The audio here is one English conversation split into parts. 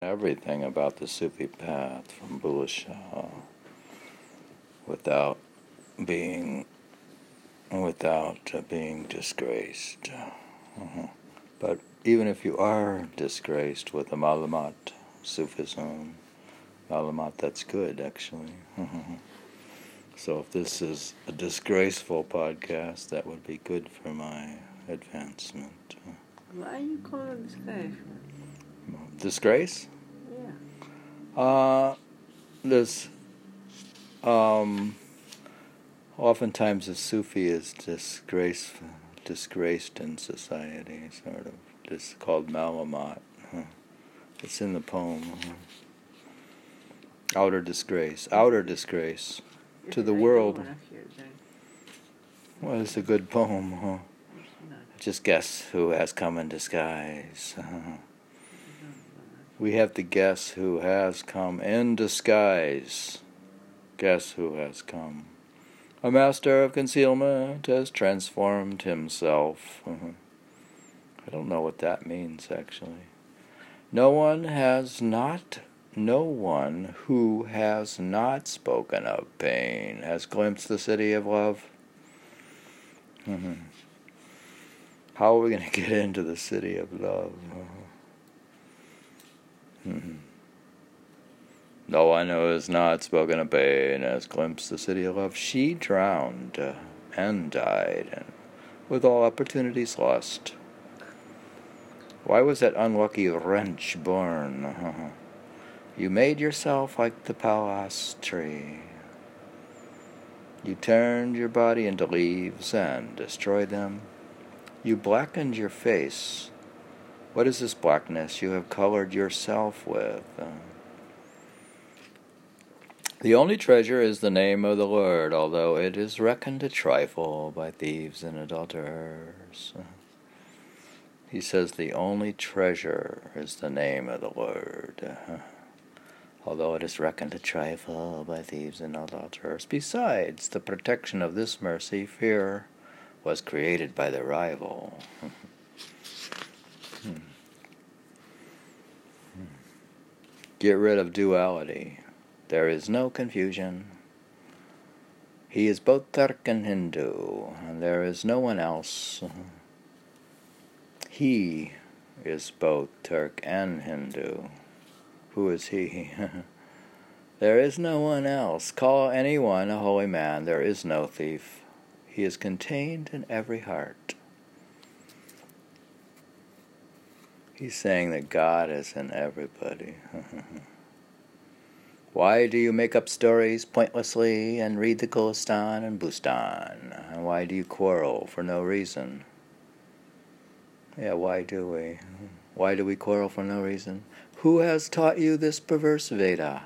everything about the Sufi path from Bulleh Shah without being without uh, being disgraced. Uh-huh. But even if you are disgraced with the Malamat Sufism, Malamat, that's good actually. Uh-huh. So if this is a disgraceful podcast, that would be good for my advancement. Why are you calling it disgrace? Disgrace? Yeah. Uh, there's um, oftentimes a Sufi is disgraced, disgraced in society, sort of. It's called malamat. Huh. It's in the poem. Huh. Outer disgrace, outer disgrace to the world. Well, it's a good poem, huh? Just guess who has come in disguise. we have to guess who has come in disguise. Guess who has come. A master of concealment has transformed himself. I don't know what that means, actually. No one has not no one who has not spoken of pain has glimpsed the city of love. How are we going to get into the city of love? Mm-hmm. No one who has not spoken of pain has glimpsed the city of love. She drowned uh, and died, and with all opportunities lost. Why was that unlucky wretch born? You made yourself like the palas tree. You turned your body into leaves and destroyed them. You blackened your face. What is this blackness you have colored yourself with? Uh, the only treasure is the name of the Lord, although it is reckoned a trifle by thieves and adulterers. He says the only treasure is the name of the Lord although it is reckoned a trifle by thieves and adulterers. Besides the protection of this mercy, fear was created by the rival. Hmm. Get rid of duality. There is no confusion. He is both Turk and Hindu, and there is no one else. He is both Turk and Hindu. Who is he? there is no one else. Call anyone a holy man. There is no thief. He is contained in every heart. He's saying that God is in everybody. Why do you make up stories pointlessly and read the Gulistan and Bustan? And why do you quarrel for no reason? Yeah, why do we? Why do we quarrel for no reason? Who has taught you this perverse Veda?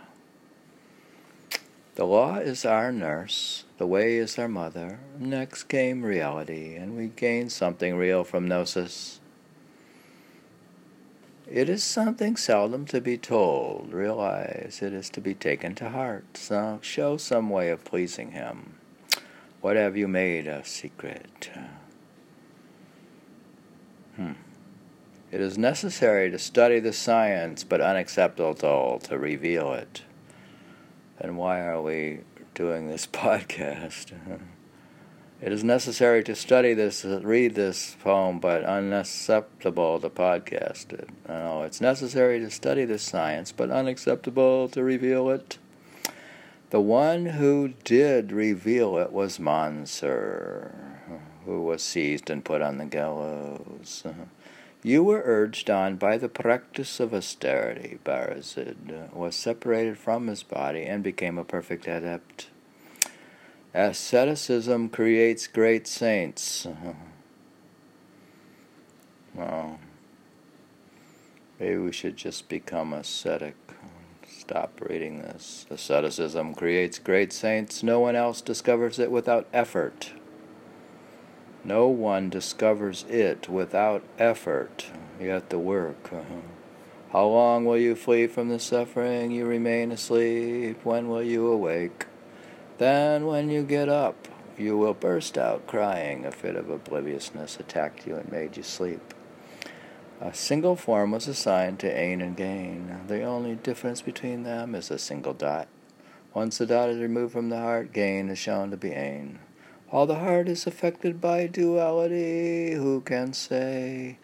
The law is our nurse, the way is our mother. Next came reality, and we gained something real from gnosis. It is something seldom to be told. Realize it is to be taken to heart. So show some way of pleasing Him. What have you made a secret? Hmm. It is necessary to study the science, but unacceptable to reveal it. Then why are we doing this podcast? It is necessary to study this, uh, read this poem, but unacceptable to podcast it. No, it's necessary to study the science, but unacceptable to reveal it. The one who did reveal it was Mansur, who was seized and put on the gallows. You were urged on by the practice of austerity. Bayezid was separated from his body and became a perfect adept. Asceticism creates great saints. Well, maybe we should just become ascetic. Stop reading this. Asceticism creates great saints. No one else discovers it without effort. No one discovers it without effort. You have to work. How long will you flee from the suffering you remain asleep? When will you awake? Then, when you get up, you will burst out crying. A fit of obliviousness attacked you and made you sleep. A single form was assigned to Ain and Gain. The only difference between them is a single dot. Once the dot is removed from the heart, Gain is shown to be Ain. While the heart is affected by duality, who can say,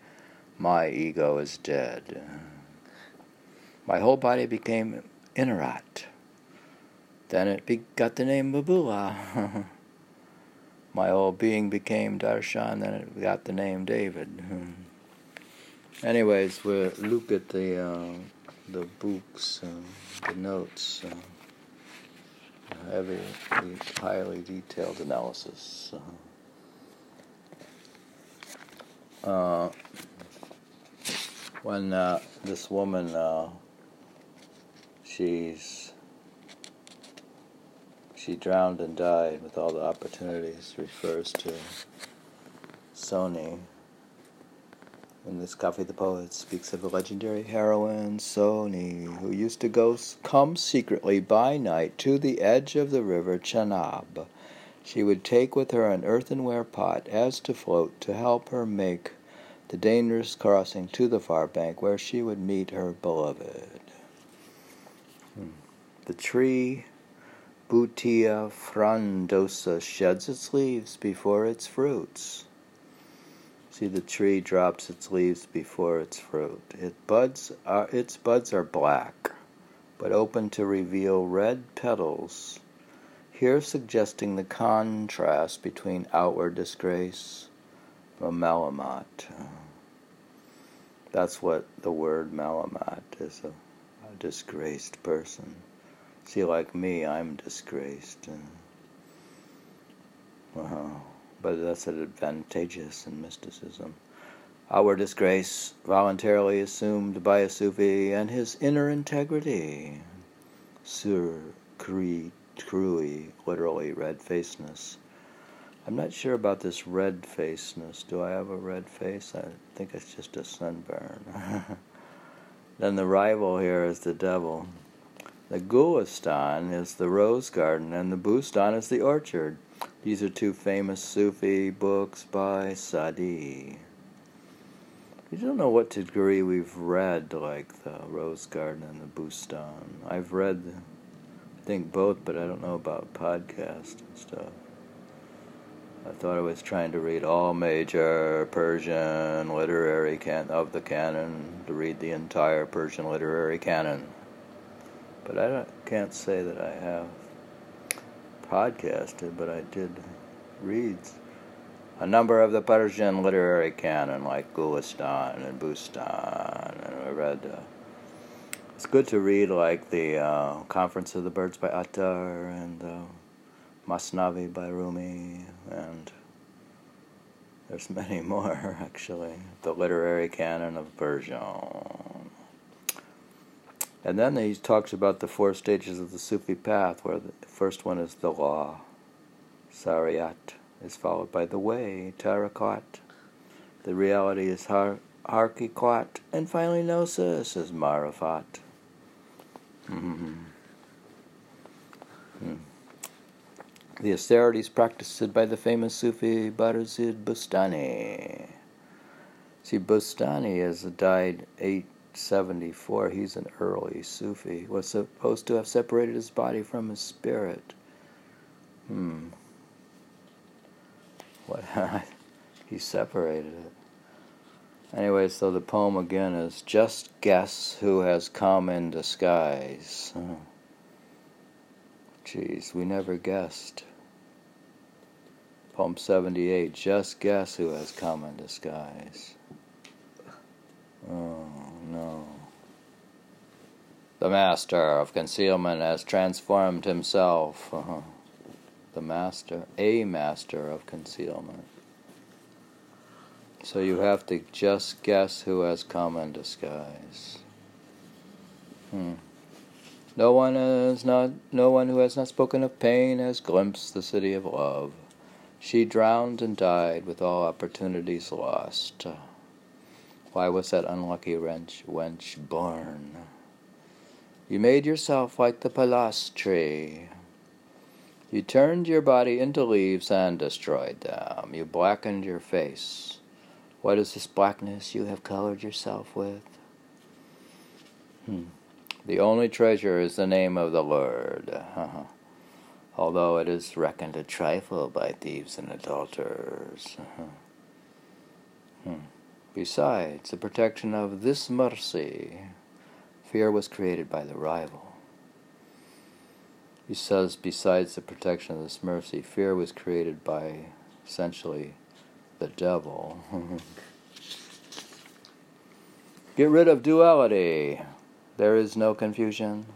My ego is dead? My whole body became Inayat. Then it got the name Babula. My whole being became Darshan, then it got the name David. Anyways, we'll look at the uh, the books, uh, the notes, uh, heavy, highly detailed analysis. Uh, when uh, this woman, uh, she's she drowned and died with all the opportunities refers to Sohni in this kafi the Poet speaks of the legendary heroine Sohni, who used to go come secretly by night to the edge of the river Chenab. She would take with her an earthenware pot as to float to help her make the dangerous crossing to the far bank where she would meet her beloved. Hmm. The tree Butea frondosa sheds its leaves before its fruits. See, the tree drops its leaves before its fruit. It buds are, its buds are black, but open to reveal red petals, here suggesting the contrast between outward disgrace from Malamat. That's what the word Malamat is a, a disgraced person. See, like me, I'm disgraced. Wow but that's advantageous in mysticism. Our disgrace, voluntarily assumed by a Sufi, and his inner integrity. Sur krui, krui, literally red facedness. I'm not sure about this red facedness. Do I have a red face? I think it's just a sunburn. then the rival here is the devil. The Gulistan is the rose garden, and the Bustan is the orchard. These are two famous Sufi books by Saadi. We don't know what degree we've read, like the Rose Garden and the Bustan. I've read, I think, both, but I don't know about podcast and stuff. I thought I was trying to read all major Persian literary can of the canon, to read the entire Persian literary canon. But I can't say that I have podcasted, but I did read a number of the Persian literary canon, like Gulistan and Bustan, and I read. Uh, it's good to read, like the uh, Conference of the Birds by Attar and uh, Masnavi by Rumi, and there's many more actually. The literary canon of Persian. And then he talks about the four stages of the Sufi path, where the first one is the law, Shariat, is followed by the way, Tariqat. The reality is har- and finally Gnosis is Marifat. Mm-hmm. Hmm. The austerities practiced by the famous Sufi Bayazid Bistami. See, Bistami has died eight 74, he's an early Sufi, was supposed to have separated his body from his spirit. Hmm. What? he separated it. Anyway, so the poem again is Just Guess Who Has Come in Disguise. Oh. Jeez, we never guessed. Poem 78 Just Guess Who Has Come in Disguise. Oh. The master of concealment has transformed himself. Uh-huh. The master, a master of concealment. So you have to just guess who has come in disguise. Hmm. No one has not no one who has not spoken of pain has glimpsed the city of love. She drowned and died with all opportunities lost. Why was that unlucky wench born? You made yourself like the palas tree. You turned your body into leaves and destroyed them. You blackened your face. What is this blackness you have colored yourself with? Hmm. The only treasure is the name of the Lord, uh-huh. although it is reckoned a trifle by thieves and adulterers. Uh-huh. Hmm. Besides the protection of this mercy, fear was created by the rival. He says, besides the protection of this mercy, fear was created by essentially the devil. Get rid of duality. There is no confusion.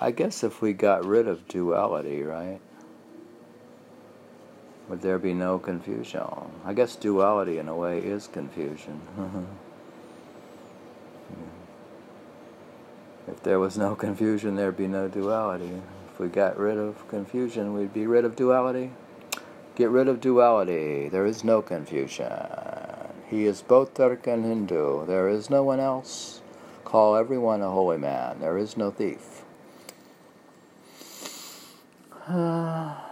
I guess if we got rid of duality, right? Would there be no confusion? I guess duality, in a way, is confusion. if there was no confusion, there'd be no duality. If we got rid of confusion, we'd be rid of duality. Get rid of duality. There is no confusion. He is both Turk and Hindu. There is no one else. Call everyone a holy man. There is no thief. Ah.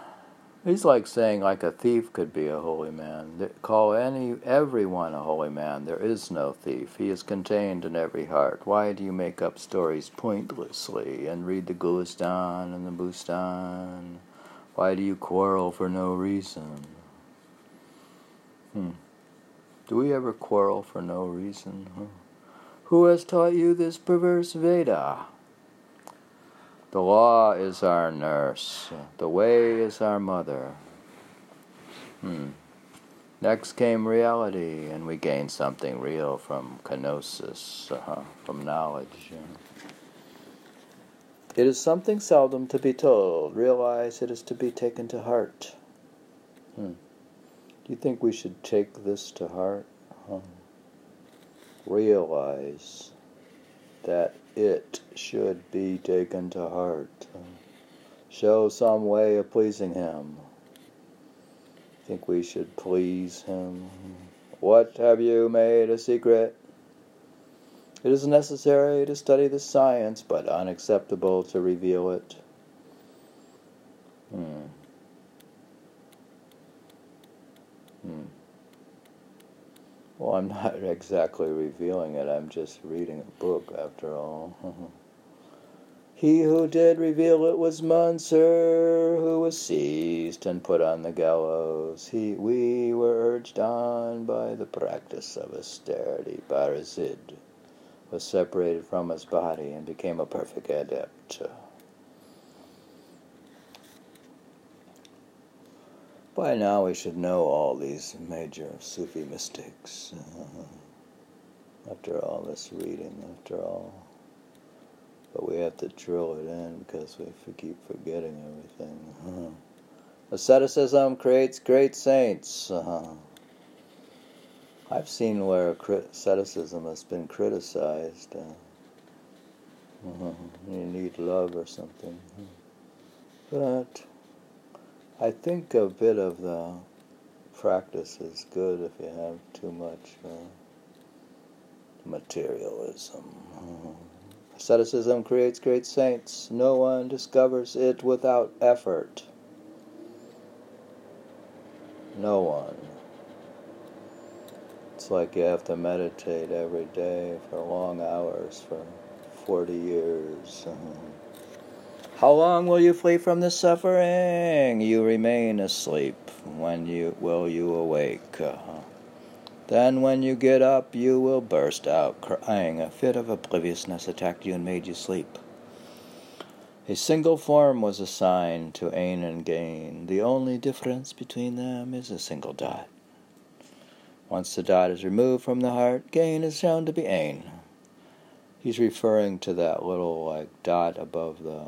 He's like saying like a thief could be a holy man. Call any everyone a holy man. There is no thief. He is contained in every heart. Why do you make up stories pointlessly and read the Gulistan and the Bustan? Why do you quarrel for no reason? Hmm. Do we ever quarrel for no reason? Huh? Who has taught you this perverse Veda? The law is our nurse. The way is our mother. Hmm. Next came reality, and we gained something real from gnosis, uh-huh, from knowledge. It is something seldom to be told. Realize it is to be taken to heart. Hmm. Do you think we should take this to heart? Huh? realize that it should be taken to heart. Show some way of pleasing Him. Think we should please Him. What have you made a secret? It is necessary to study the science, but unacceptable to reveal it. Hmm. Hmm. Well, I'm not exactly revealing it, I'm just reading a book after all. he who did reveal it was Mansur, who was seized and put on the gallows. He, we were urged on by the practice of austerity. Bayazid was separated from his body and became a perfect adept. By now we should know all these major Sufi mystics. Uh, after all this reading, after all. But we have to drill it in because we keep forgetting everything. Uh, asceticism creates great saints. Uh, I've seen where asceticism has been criticized. You need love or something. But I think a bit of the practice is good if you have too much uh, materialism. Asceticism creates great saints. No one discovers it without effort. No one. It's like you have to meditate every day for long hours for 40 years. How long will you flee from this suffering? You remain asleep. When you will you awake? Uh-huh. Then, when you get up, you will burst out crying. A fit of obliviousness attacked you and made you sleep. A single form was assigned to Ain and Gain. The only difference between them is a single dot. Once the dot is removed from the heart, Gain is shown to be Ain. He's referring to that little like dot above the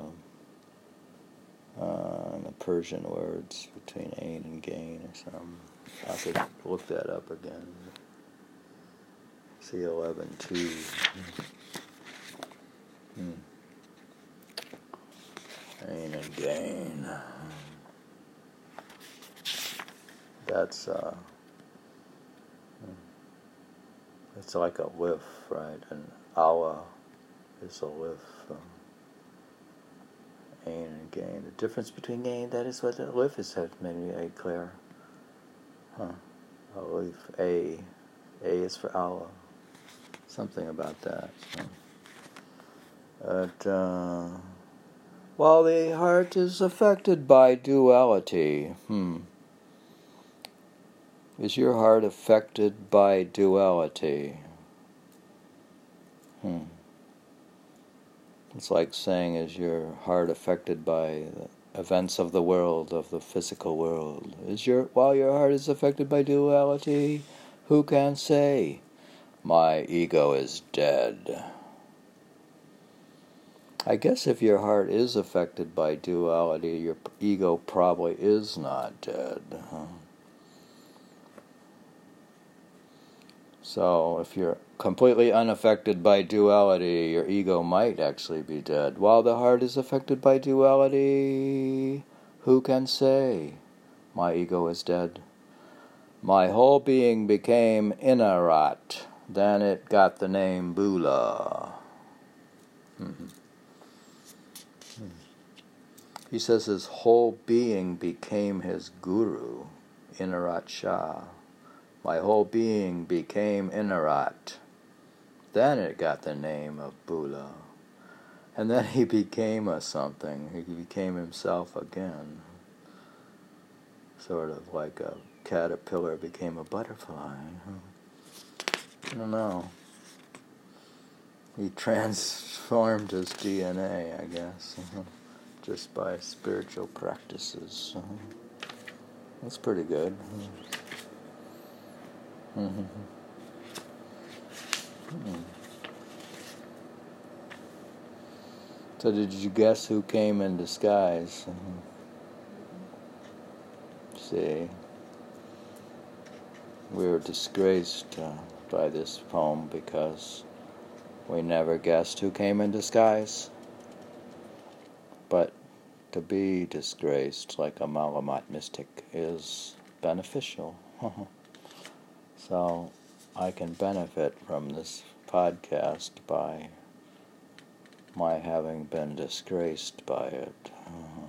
uh, the Persian words between ain and gain or something. I could look that up again. C eleven two. Hmm. Ain and gain. That's uh. Hmm. It's like alif, right? And Allah is alif. Um, gain and gain. The difference between gain, that is what the alif is made me clear. Huh. Alif, A A is for Allah. Something about that. So. But, uh, while the heart is affected by duality, hmm. Is your heart affected by duality? Hmm. It's like saying, is your heart affected by events of the world, of the physical world? Is your while your heart is affected by duality, who can say? My ego is dead. I guess if your heart is affected by duality, your ego probably is not dead. Huh? So if you're completely unaffected by duality, your ego might actually be dead. While the heart is affected by duality, who can say, My ego is dead? My whole being became inayat. Then it got the name Bula. Mm-hmm. He says his whole being became his guru, Inayat Shah. My whole being became Inayat. Then it got the name of Bula. And then he became a something. He became himself again. Sort of like a caterpillar became a butterfly. I don't know. He transformed his DNA, I guess, just by spiritual practices. That's pretty good. Mm-hmm. Hmm. So, did you guess who came in disguise? Mm-hmm. See, we were disgraced uh, by this poem because we never guessed who came in disguise. But to be disgraced like a Malamat mystic is beneficial. So I can benefit from this podcast by my having been disgraced by it. Uh-huh.